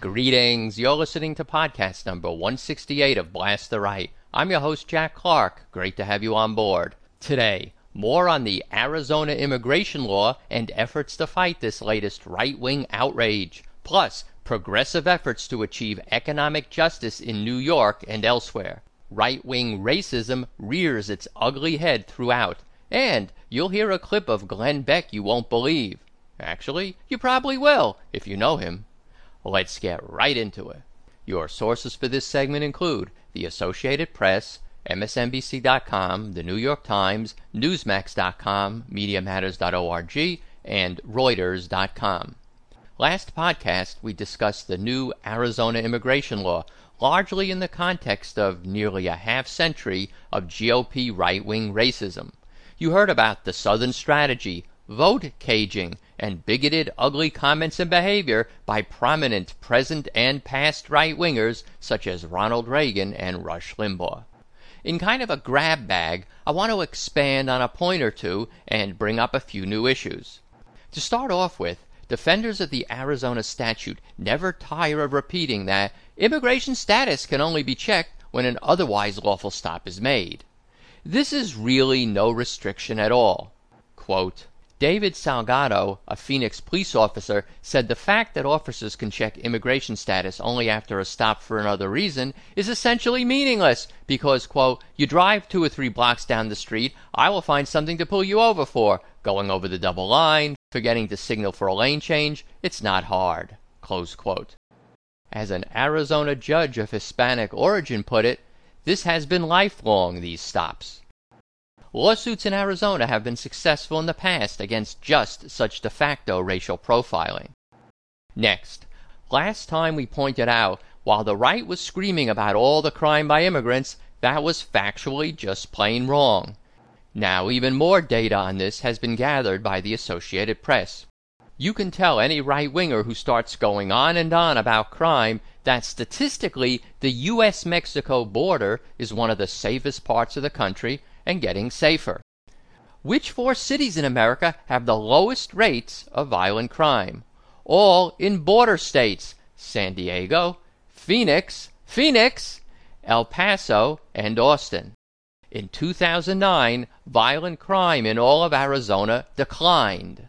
Greetings. You're listening to podcast number 168 of Blast the Right. I'm your host, Jack Clark. Great to have you on board. Today, more on the Arizona immigration law and efforts to fight this latest right wing outrage. Plus, progressive efforts to achieve economic justice in New York and elsewhere. Right wing racism rears its ugly head throughout. And you'll hear a clip of Glenn Beck you won't believe. Actually, you probably will, if you know him. Let's get right into it. Your sources for this segment include the Associated Press, MSNBC.com, the New York Times, Newsmax.com, MediaMatters.org, and Reuters.com. Last podcast, we discussed the new Arizona immigration law, largely in the context of nearly a half century of GOP right wing racism. You heard about the Southern strategy, vote caging, and bigoted, ugly comments and behavior by prominent present and past right wingers such as Ronald Reagan and Rush Limbaugh. In kind of a grab bag, I want to expand on a point or two and bring up a few new issues. To start off with, defenders of the Arizona statute never tire of repeating that immigration status can only be checked when an otherwise lawful stop is made. This is really no restriction at all. Quote, David Salgado, a Phoenix police officer, said the fact that officers can check immigration status only after a stop for another reason is essentially meaningless because, quote, you drive two or three blocks down the street, I will find something to pull you over for. Going over the double line, forgetting to signal for a lane change, it's not hard. As an Arizona judge of Hispanic origin put it, this has been lifelong, these stops. Lawsuits in Arizona have been successful in the past against just such de facto racial profiling. Next, last time we pointed out while the right was screaming about all the crime by immigrants, that was factually just plain wrong. Now, even more data on this has been gathered by the Associated Press. You can tell any right winger who starts going on and on about crime that statistically the U.S. Mexico border is one of the safest parts of the country and getting safer. Which four cities in America have the lowest rates of violent crime? All in border states San Diego, Phoenix, Phoenix, El Paso, and Austin. In 2009, violent crime in all of Arizona declined.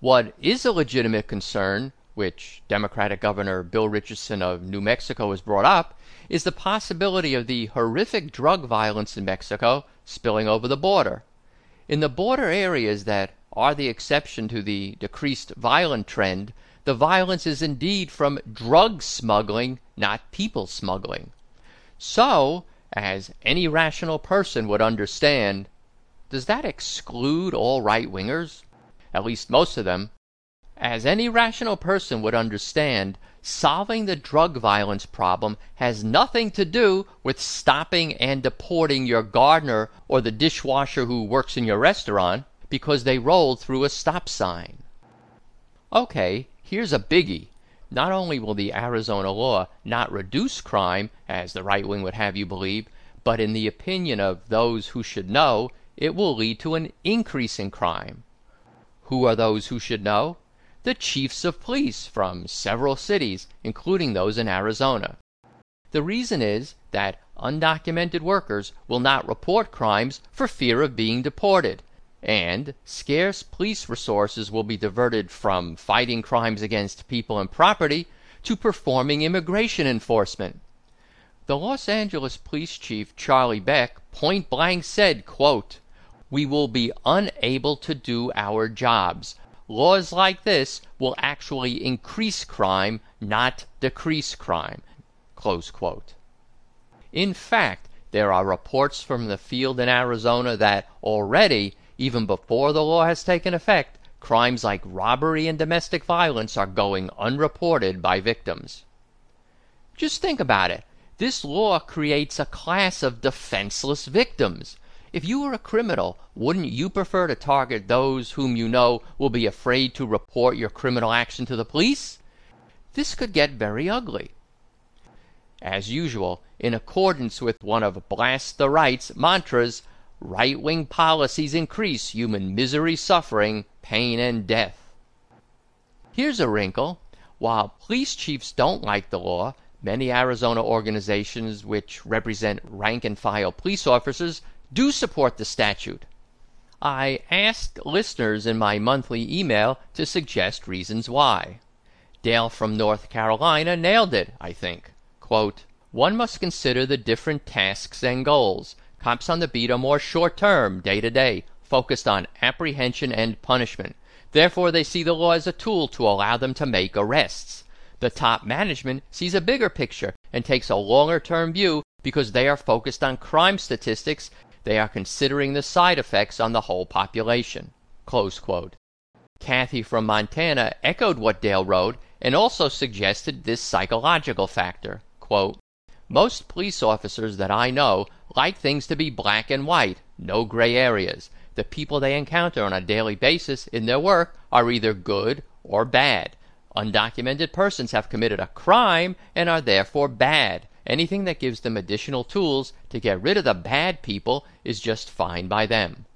What is a legitimate concern, which Democratic Governor Bill Richardson of New Mexico has brought up, is the possibility of the horrific drug violence in Mexico spilling over the border. In the border areas that are the exception to the decreased violent trend, the violence is indeed from drug smuggling, not people smuggling. So, as any rational person would understand, does that exclude all right wingers? At least most of them. As any rational person would understand, solving the drug violence problem has nothing to do with stopping and deporting your gardener or the dishwasher who works in your restaurant because they rolled through a stop sign. Okay, here's a biggie. Not only will the Arizona law not reduce crime, as the right wing would have you believe, but in the opinion of those who should know, it will lead to an increase in crime. Who are those who should know? the chiefs of police from several cities, including those in Arizona. The reason is that undocumented workers will not report crimes for fear of being deported, and scarce police resources will be diverted from fighting crimes against people and property to performing immigration enforcement. The Los Angeles police chief Charlie Beck point blank said, quote, "We will be unable to do our jobs laws like this will actually increase crime, not decrease crime. Close quote. In fact, there are reports from the field in Arizona that already, even before the law has taken effect, crimes like robbery and domestic violence are going unreported by victims. Just think about it. This law creates a class of defenseless victims if you were a criminal, wouldn't you prefer to target those whom you know will be afraid to report your criminal action to the police? this could get very ugly. As usual, in accordance with one of Blast the Right's mantras, right wing policies increase human misery, suffering, pain, and death. Here's a wrinkle. While police chiefs don't like the law, many Arizona organizations which represent rank and file police officers do support the statute. I asked listeners in my monthly email to suggest reasons why. Dale from North Carolina nailed it, I think. Quote, One must consider the different tasks and goals. Cops on the beat are more short term, day to day, focused on apprehension and punishment. Therefore, they see the law as a tool to allow them to make arrests. The top management sees a bigger picture and takes a longer term view because they are focused on crime statistics. They are considering the side effects on the whole population. Kathy from Montana echoed what Dale wrote and also suggested this psychological factor. Quote, Most police officers that I know like things to be black and white, no gray areas the people they encounter on a daily basis in their work are either good or bad. Undocumented persons have committed a crime and are therefore bad. Anything that gives them additional tools to get rid of the bad people is just fine by them.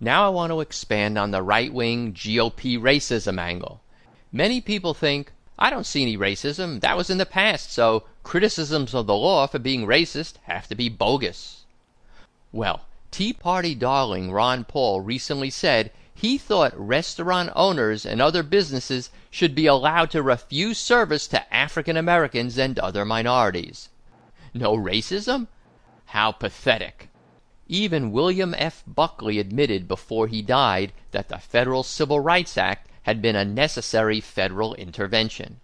Now I want to expand on the right wing GOP racism angle. Many people think, I don't see any racism, that was in the past, so criticisms of the law for being racist have to be bogus. Well, Tea Party darling Ron Paul recently said he thought restaurant owners and other businesses should be allowed to refuse service to African Americans and other minorities. No racism? How pathetic. Even William F. Buckley admitted before he died that the Federal Civil Rights Act had been a necessary federal intervention.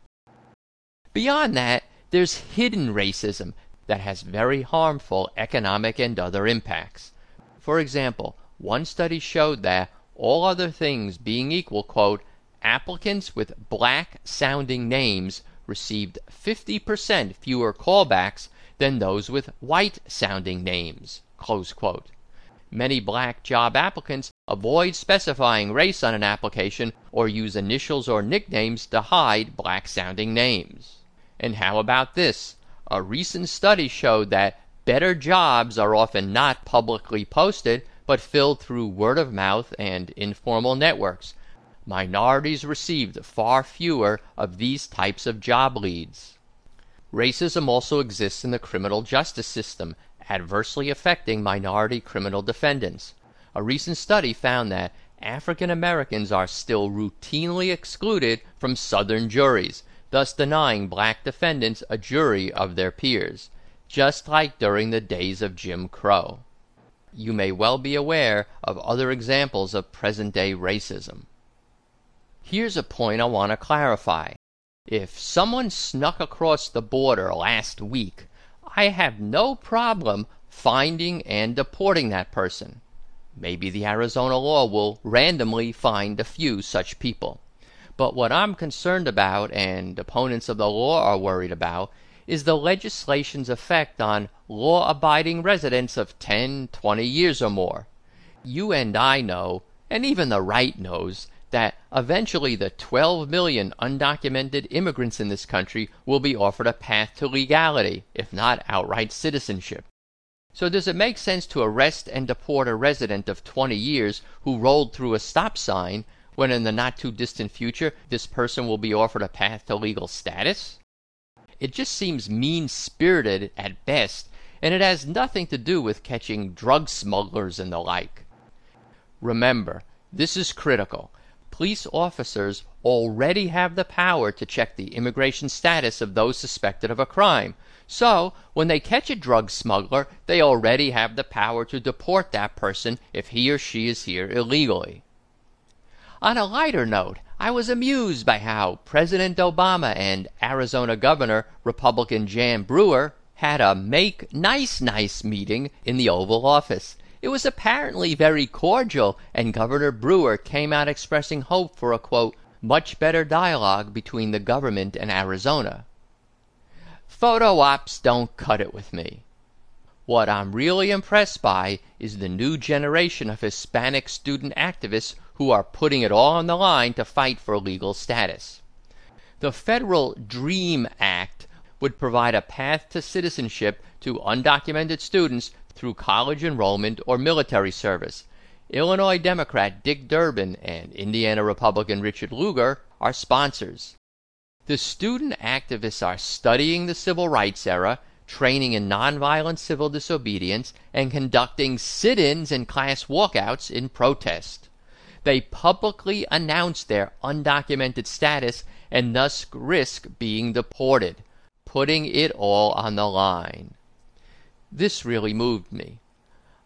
Beyond that, there's hidden racism that has very harmful economic and other impacts. For example, one study showed that, all other things being equal, quote, applicants with black sounding names received 50% fewer callbacks than those with white sounding names. Many black job applicants avoid specifying race on an application or use initials or nicknames to hide black sounding names. And how about this? A recent study showed that better jobs are often not publicly posted, but filled through word of mouth and informal networks. Minorities received far fewer of these types of job leads. Racism also exists in the criminal justice system, adversely affecting minority criminal defendants. A recent study found that African Americans are still routinely excluded from Southern juries thus denying black defendants a jury of their peers, just like during the days of Jim Crow. You may well be aware of other examples of present day racism. Here's a point I want to clarify. If someone snuck across the border last week, I have no problem finding and deporting that person. Maybe the Arizona law will randomly find a few such people. But what I'm concerned about, and opponents of the law are worried about, is the legislation's effect on law abiding residents of 10, 20 years or more. You and I know, and even the right knows, that eventually the 12 million undocumented immigrants in this country will be offered a path to legality, if not outright citizenship. So does it make sense to arrest and deport a resident of 20 years who rolled through a stop sign when in the not too distant future this person will be offered a path to legal status? It just seems mean spirited at best, and it has nothing to do with catching drug smugglers and the like. Remember, this is critical. Police officers already have the power to check the immigration status of those suspected of a crime. So, when they catch a drug smuggler, they already have the power to deport that person if he or she is here illegally. On a lighter note, I was amused by how President Obama and Arizona Governor Republican Jan Brewer had a make nice nice meeting in the Oval Office. It was apparently very cordial, and Governor Brewer came out expressing hope for a quote, much better dialogue between the government and Arizona. Photo ops don't cut it with me. What I'm really impressed by is the new generation of Hispanic student activists who are putting it all on the line to fight for legal status. The federal DREAM Act would provide a path to citizenship to undocumented students through college enrollment or military service. Illinois Democrat Dick Durbin and Indiana Republican Richard Lugar are sponsors. The student activists are studying the civil rights era training in nonviolent civil disobedience, and conducting sit ins and class walkouts in protest. They publicly announce their undocumented status and thus risk being deported, putting it all on the line. This really moved me.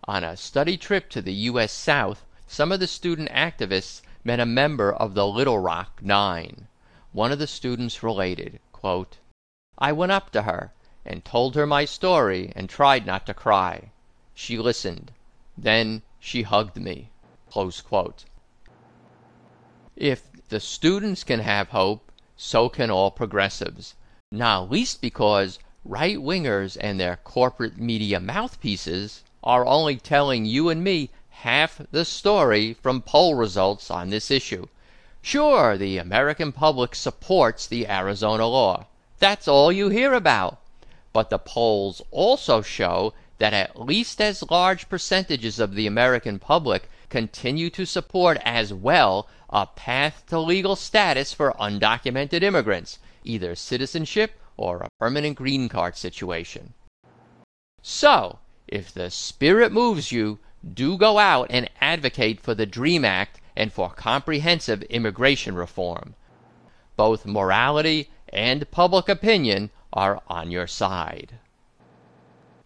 On a study trip to the U.S. South, some of the student activists met a member of the Little Rock Nine. One of the students related, I went up to her and told her my story and tried not to cry. She listened. Then she hugged me. If the students can have hope, so can all progressives. Not least because right wingers and their corporate media mouthpieces are only telling you and me half the story from poll results on this issue. Sure, the American public supports the Arizona law. That's all you hear about but the polls also show that at least as large percentages of the American public continue to support as well a path to legal status for undocumented immigrants, either citizenship or a permanent green card situation. So, if the spirit moves you, do go out and advocate for the DREAM Act and for comprehensive immigration reform. Both morality and public opinion are on your side.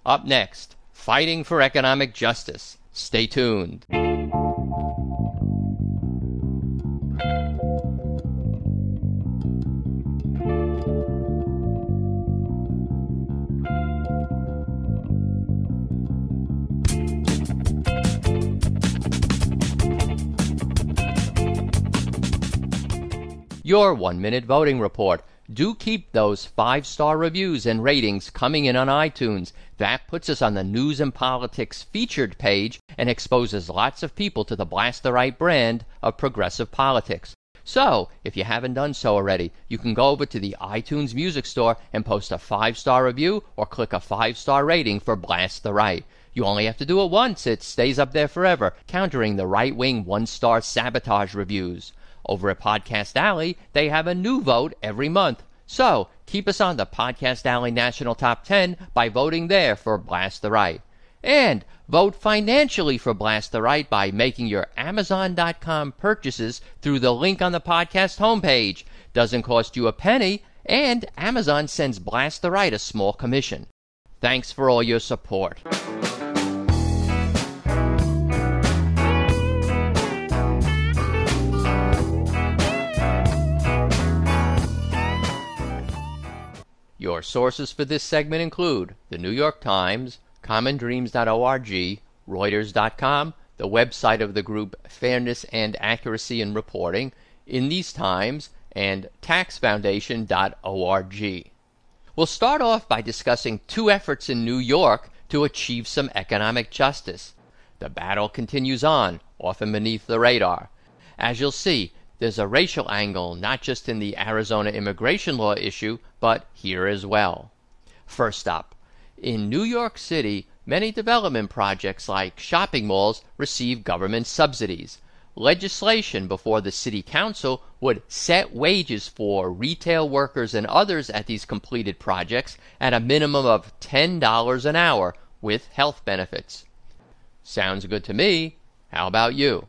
Up next, fighting for economic justice. Stay tuned. Your one minute voting report do keep those five star reviews and ratings coming in on iTunes. That puts us on the News and Politics featured page and exposes lots of people to the Blast the Right brand of progressive politics. So, if you haven't done so already, you can go over to the iTunes Music Store and post a five star review or click a five star rating for Blast the Right. You only have to do it once, it stays up there forever, countering the right wing one star sabotage reviews. Over at Podcast Alley, they have a new vote every month. So keep us on the Podcast Alley National Top 10 by voting there for Blast the Right. And vote financially for Blast the Right by making your Amazon.com purchases through the link on the podcast homepage. Doesn't cost you a penny, and Amazon sends Blast the Right a small commission. Thanks for all your support. Your sources for this segment include the New York Times, commondreams.org, Reuters.com, the website of the group Fairness and Accuracy in Reporting, In These Times, and taxfoundation.org. We'll start off by discussing two efforts in New York to achieve some economic justice. The battle continues on, often beneath the radar. As you'll see, there's a racial angle not just in the Arizona immigration law issue, but here as well. First up, in New York City, many development projects like shopping malls receive government subsidies. Legislation before the City Council would set wages for retail workers and others at these completed projects at a minimum of $10 an hour with health benefits. Sounds good to me. How about you?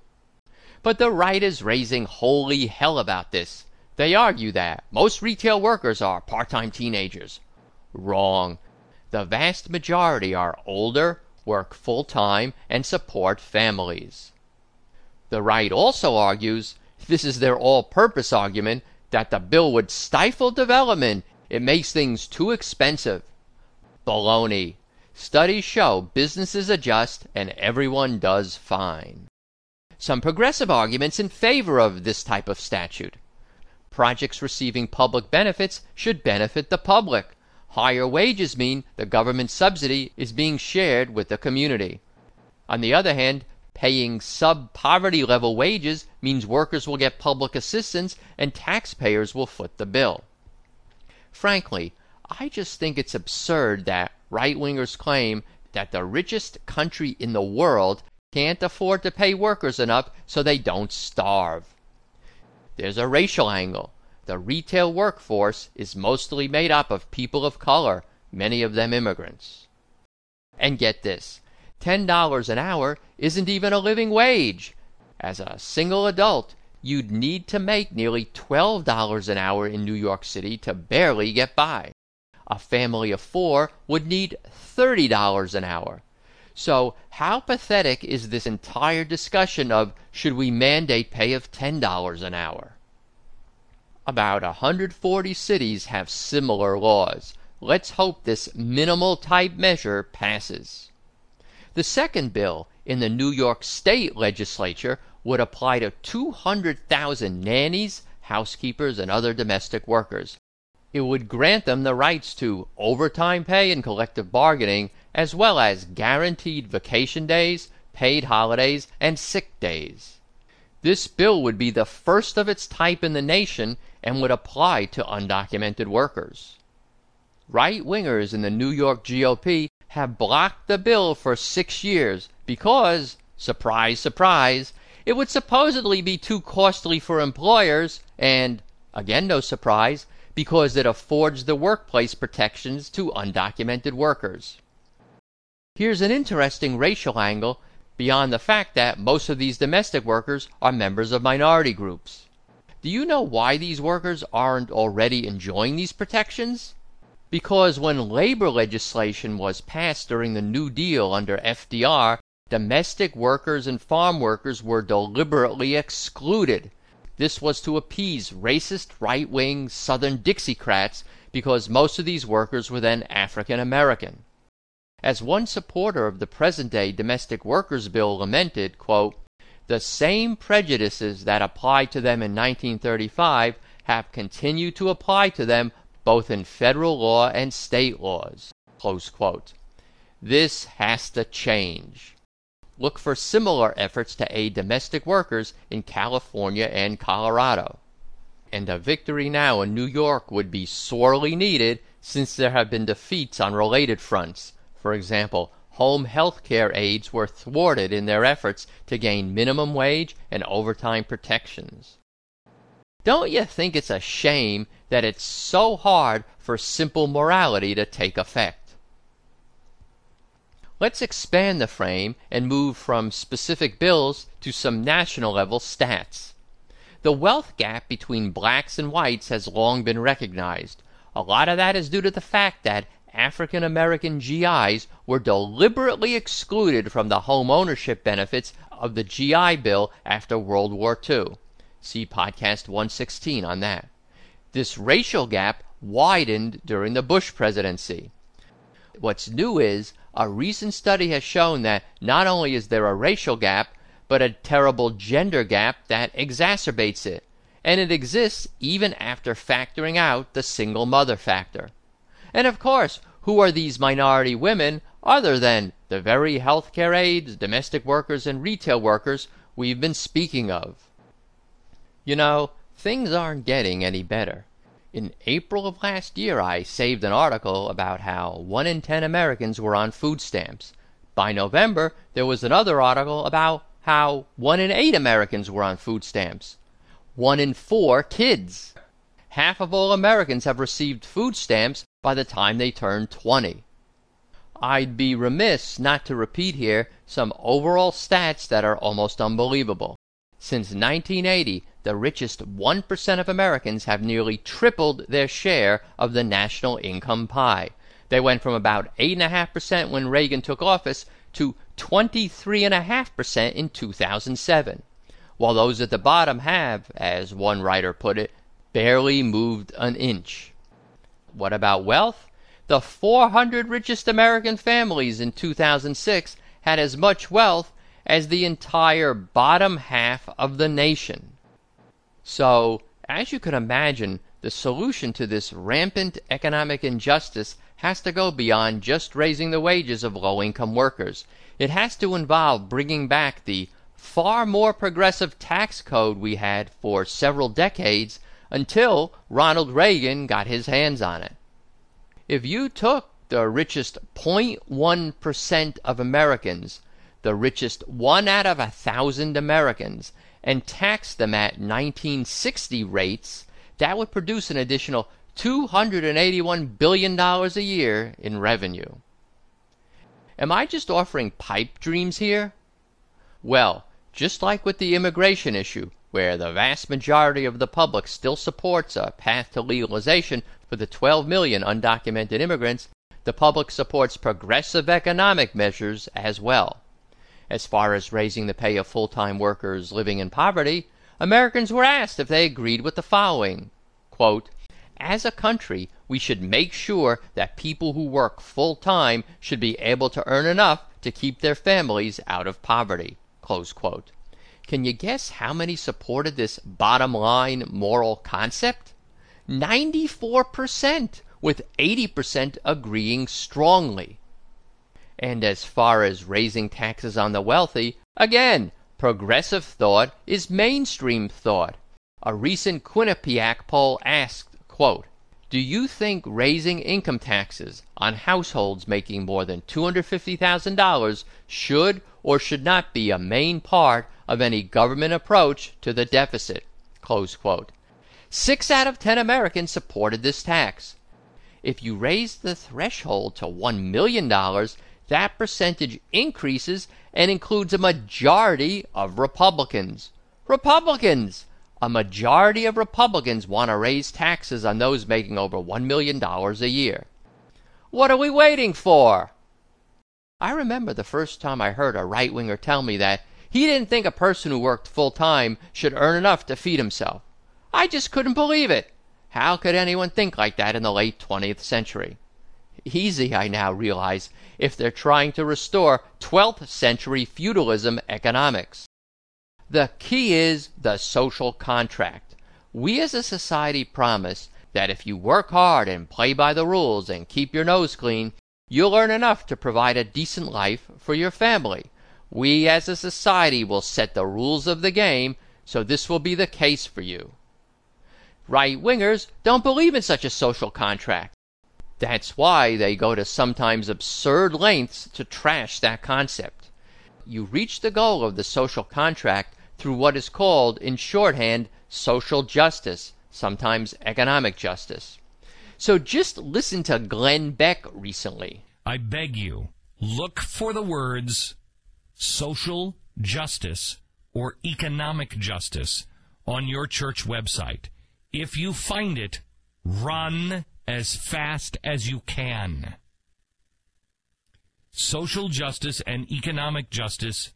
But the right is raising holy hell about this. They argue that most retail workers are part time teenagers. Wrong. The vast majority are older, work full time, and support families. The right also argues this is their all purpose argument that the bill would stifle development. It makes things too expensive. Baloney. Studies show businesses adjust and everyone does fine. Some progressive arguments in favor of this type of statute projects receiving public benefits should benefit the public. Higher wages mean the government subsidy is being shared with the community. On the other hand, paying sub poverty level wages means workers will get public assistance and taxpayers will foot the bill. Frankly, I just think it's absurd that right wingers claim that the richest country in the world can't afford to pay workers enough so they don't starve. There's a racial angle. The retail workforce is mostly made up of people of color, many of them immigrants. And get this $10 an hour isn't even a living wage. As a single adult, you'd need to make nearly $12 an hour in New York City to barely get by. A family of four would need $30 an hour. So, how pathetic is this entire discussion of should we mandate pay of $10 an hour? About 140 cities have similar laws. Let's hope this minimal type measure passes. The second bill in the New York State legislature would apply to 200,000 nannies, housekeepers, and other domestic workers. It would grant them the rights to overtime pay and collective bargaining, as well as guaranteed vacation days, paid holidays, and sick days. This bill would be the first of its type in the nation and would apply to undocumented workers. Right wingers in the New York GOP have blocked the bill for six years because, surprise, surprise, it would supposedly be too costly for employers and, again no surprise, because it affords the workplace protections to undocumented workers. Here's an interesting racial angle beyond the fact that most of these domestic workers are members of minority groups. Do you know why these workers aren't already enjoying these protections? Because when labor legislation was passed during the New Deal under FDR, domestic workers and farm workers were deliberately excluded. This was to appease racist right wing Southern Dixiecrats because most of these workers were then African American. As one supporter of the present day domestic workers bill lamented, quote, the same prejudices that applied to them in 1935 have continued to apply to them both in federal law and state laws. This has to change. Look for similar efforts to aid domestic workers in California and Colorado. And a victory now in New York would be sorely needed since there have been defeats on related fronts for example, home health care aides were thwarted in their efforts to gain minimum wage and overtime protections. Don't you think it's a shame that it's so hard for simple morality to take effect? Let's expand the frame and move from specific bills to some national level stats. The wealth gap between blacks and whites has long been recognized. A lot of that is due to the fact that African American GIs were deliberately excluded from the home ownership benefits of the GI Bill after World War II. See podcast 116 on that. This racial gap widened during the Bush presidency. What's new is a recent study has shown that not only is there a racial gap, but a terrible gender gap that exacerbates it. And it exists even after factoring out the single mother factor. And of course, who are these minority women other than the very healthcare aides, domestic workers, and retail workers we've been speaking of? You know, things aren't getting any better. In April of last year, I saved an article about how one in ten Americans were on food stamps. By November, there was another article about how one in eight Americans were on food stamps. One in four kids. Half of all Americans have received food stamps by the time they turn 20. I'd be remiss not to repeat here some overall stats that are almost unbelievable. Since 1980, the richest 1% of Americans have nearly tripled their share of the national income pie. They went from about 8.5% when Reagan took office to 23.5% in 2007, while those at the bottom have, as one writer put it, barely moved an inch. What about wealth? The 400 richest American families in 2006 had as much wealth as the entire bottom half of the nation. So, as you can imagine, the solution to this rampant economic injustice has to go beyond just raising the wages of low income workers. It has to involve bringing back the far more progressive tax code we had for several decades until Ronald Reagan got his hands on it. If you took the richest 0.1% of Americans, the richest one out of a thousand Americans, and taxed them at 1960 rates, that would produce an additional $281 billion a year in revenue. Am I just offering pipe dreams here? Well, just like with the immigration issue, where the vast majority of the public still supports a path to legalization for the 12 million undocumented immigrants, the public supports progressive economic measures as well. As far as raising the pay of full time workers living in poverty, Americans were asked if they agreed with the following quote, As a country, we should make sure that people who work full time should be able to earn enough to keep their families out of poverty. Can you guess how many supported this bottom line moral concept? 94%, with 80% agreeing strongly. And as far as raising taxes on the wealthy, again, progressive thought is mainstream thought. A recent Quinnipiac poll asked, quote, Do you think raising income taxes on households making more than $250,000 should or should not be a main part of any government approach to the deficit. Six out of ten Americans supported this tax. If you raise the threshold to $1 million, that percentage increases and includes a majority of Republicans. Republicans! A majority of Republicans want to raise taxes on those making over $1 million a year. What are we waiting for? I remember the first time I heard a right winger tell me that he didn't think a person who worked full time should earn enough to feed himself. I just couldn't believe it. How could anyone think like that in the late 20th century? Easy, I now realize, if they're trying to restore 12th century feudalism economics. The key is the social contract. We as a society promise that if you work hard and play by the rules and keep your nose clean, You'll earn enough to provide a decent life for your family. We as a society will set the rules of the game, so this will be the case for you. Right wingers don't believe in such a social contract. That's why they go to sometimes absurd lengths to trash that concept. You reach the goal of the social contract through what is called, in shorthand, social justice, sometimes economic justice. So just listen to Glenn Beck recently. I beg you, look for the words social justice or economic justice on your church website. If you find it, run as fast as you can. Social justice and economic justice,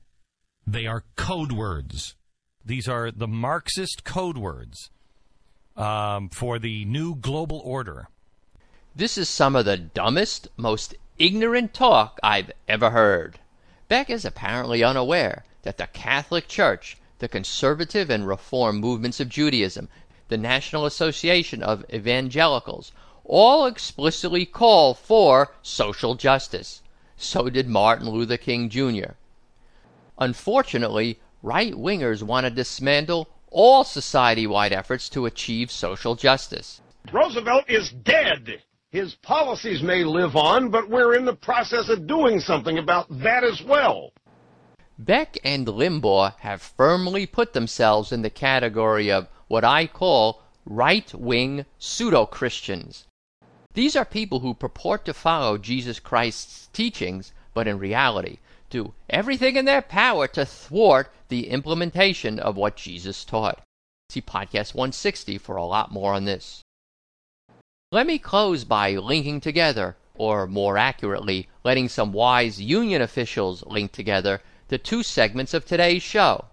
they are code words. These are the Marxist code words um, for the new global order. This is some of the dumbest, most ignorant talk I've ever heard. Beck is apparently unaware that the Catholic Church, the conservative and reform movements of Judaism, the National Association of Evangelicals, all explicitly call for social justice. So did Martin Luther King Jr. Unfortunately, right wingers want to dismantle all society wide efforts to achieve social justice. Roosevelt is dead. His policies may live on, but we're in the process of doing something about that as well. Beck and Limbaugh have firmly put themselves in the category of what I call right wing pseudo Christians. These are people who purport to follow Jesus Christ's teachings, but in reality do everything in their power to thwart the implementation of what Jesus taught. See Podcast 160 for a lot more on this. Let me close by linking together, or more accurately, letting some wise union officials link together, the two segments of today's show.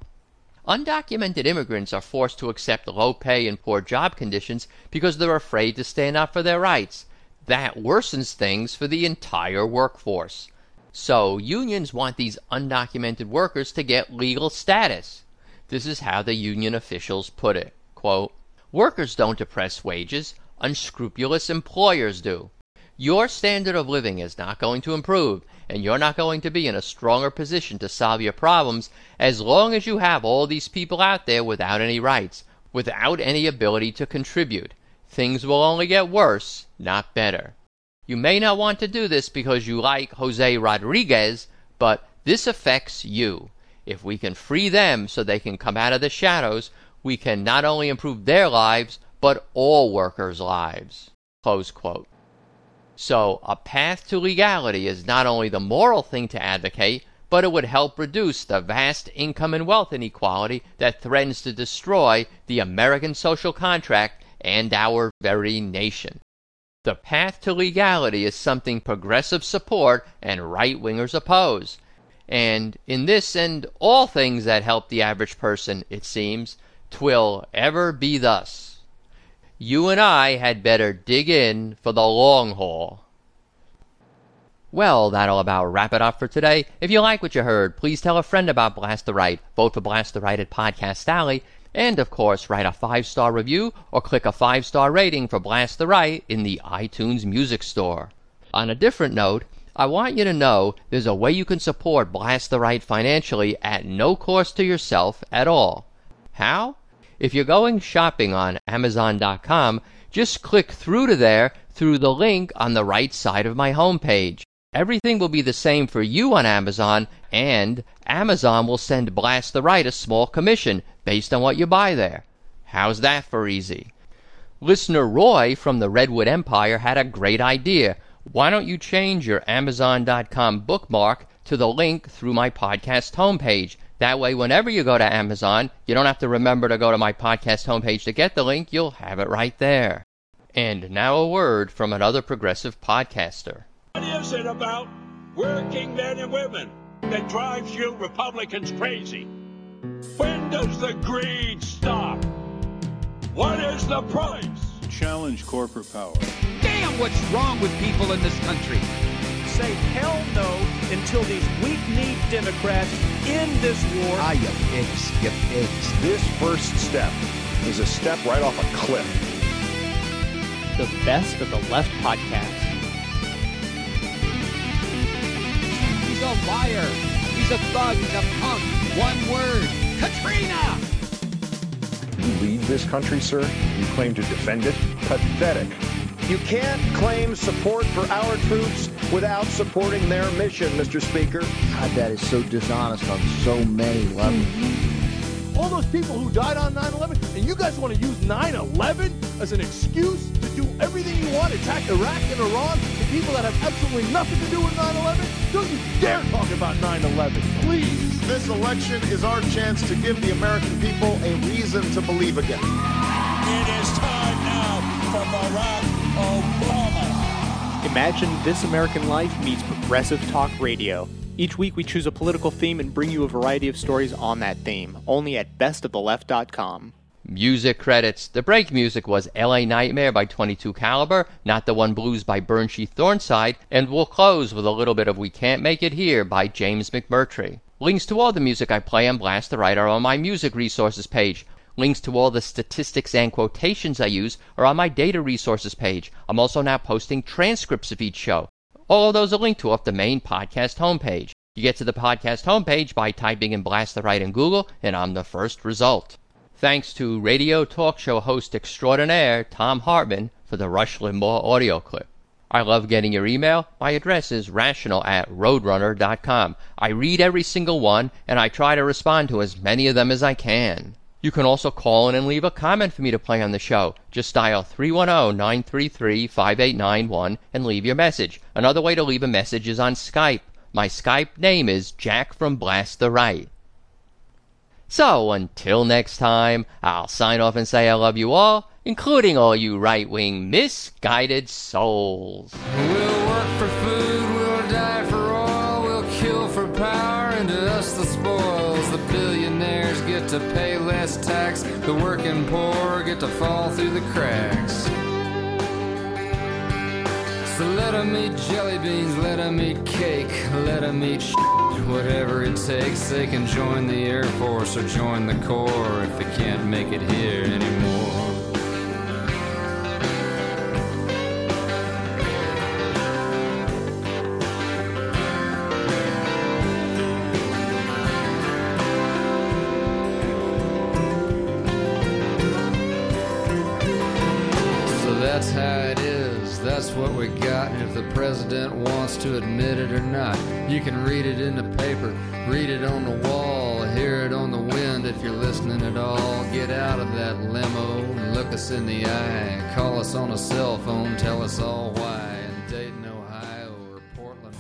Undocumented immigrants are forced to accept low pay and poor job conditions because they're afraid to stand up for their rights. That worsens things for the entire workforce. So, unions want these undocumented workers to get legal status. This is how the union officials put it. Quote, Workers don't depress wages unscrupulous employers do. your standard of living is not going to improve, and you're not going to be in a stronger position to solve your problems as long as you have all these people out there without any rights, without any ability to contribute. Things will only get worse, not better. You may not want to do this because you like Jose Rodriguez, but this affects you. If we can free them so they can come out of the shadows, we can not only improve their lives, but all workers' lives. So, a path to legality is not only the moral thing to advocate, but it would help reduce the vast income and wealth inequality that threatens to destroy the American social contract and our very nation. The path to legality is something progressives support and right wingers oppose. And in this and all things that help the average person, it seems, twill ever be thus you and I had better dig in for the long haul. Well, that'll about wrap it up for today. If you like what you heard, please tell a friend about Blast the Right. Vote for Blast the Right at Podcast Alley. And of course, write a five star review or click a five star rating for Blast the Right in the iTunes Music Store. On a different note, I want you to know there's a way you can support Blast the Right financially at no cost to yourself at all. How? If you're going shopping on Amazon.com, just click through to there through the link on the right side of my homepage. Everything will be the same for you on Amazon, and Amazon will send Blast the Right a small commission based on what you buy there. How's that for easy? Listener Roy from the Redwood Empire had a great idea. Why don't you change your Amazon.com bookmark to the link through my podcast homepage? That way, whenever you go to Amazon, you don't have to remember to go to my podcast homepage to get the link. You'll have it right there. And now a word from another progressive podcaster. What is it about working men and women that drives you Republicans crazy? When does the greed stop? What is the price? Challenge corporate power. Damn, what's wrong with people in this country? Say hell no until these weak-kneed Democrats end this war. Ah, you pigs, you pigs. This first step is a step right off a cliff. The best of the left podcast. He's a liar. He's a thug. He's a punk. One word. Katrina! You lead this country, sir. You claim to defend it. Pathetic. You can't claim support for our troops without supporting their mission, Mr. Speaker. God, that is so dishonest on so many levels. Mm-hmm. All those people who died on 9 11, and you guys want to use 9 11 as an excuse to do everything you want, attack Iraq and Iran, the people that have absolutely nothing to do with 9 11? Don't you dare talk about 9 11, please. This election is our chance to give the American people a reason to believe again. It is time now for Barack Obama. Imagine This American Life meets Progressive Talk Radio. Each week we choose a political theme and bring you a variety of stories on that theme, only at bestoftheleft.com. Music credits. The break music was LA Nightmare by 22 Caliber, Not the One Blues by Burnsheath Thornside, and we'll close with a little bit of We Can't Make It Here by James McMurtry. Links to all the music I play on Blast the Right are on my music resources page. Links to all the statistics and quotations I use are on my data resources page. I'm also now posting transcripts of each show. All of those are linked to off the main podcast homepage. You get to the podcast homepage by typing in Blast the Right in Google, and I'm the first result. Thanks to radio talk show host extraordinaire Thom Hartmann for the Rush Limbaugh audio clip. I love getting your email. My address is rational at roadrunner.com. I read every single one, and I try to respond to as many of them as I can. You can also call in and leave a comment for me to play on the show. Just dial 310-933-5891 and leave your message. Another way to leave a message is on Skype. My Skype name is Jack from Blast the Right. So until next time, I'll sign off and say I love you all, including all you right-wing misguided souls. We'll the working poor get to fall through the cracks. So let 'em eat jelly beans, let 'em eat cake, let 'em eat whatever it takes. They can join the Air Force or join the Corps if they can't make it here anymore. You can read it in the paper, read it on the wall, hear it on the wind if you're listening at all. Get out of that limo, and look us in the eye, call us on a cell phone, tell us all why. In Dayton, Ohio, or Portland,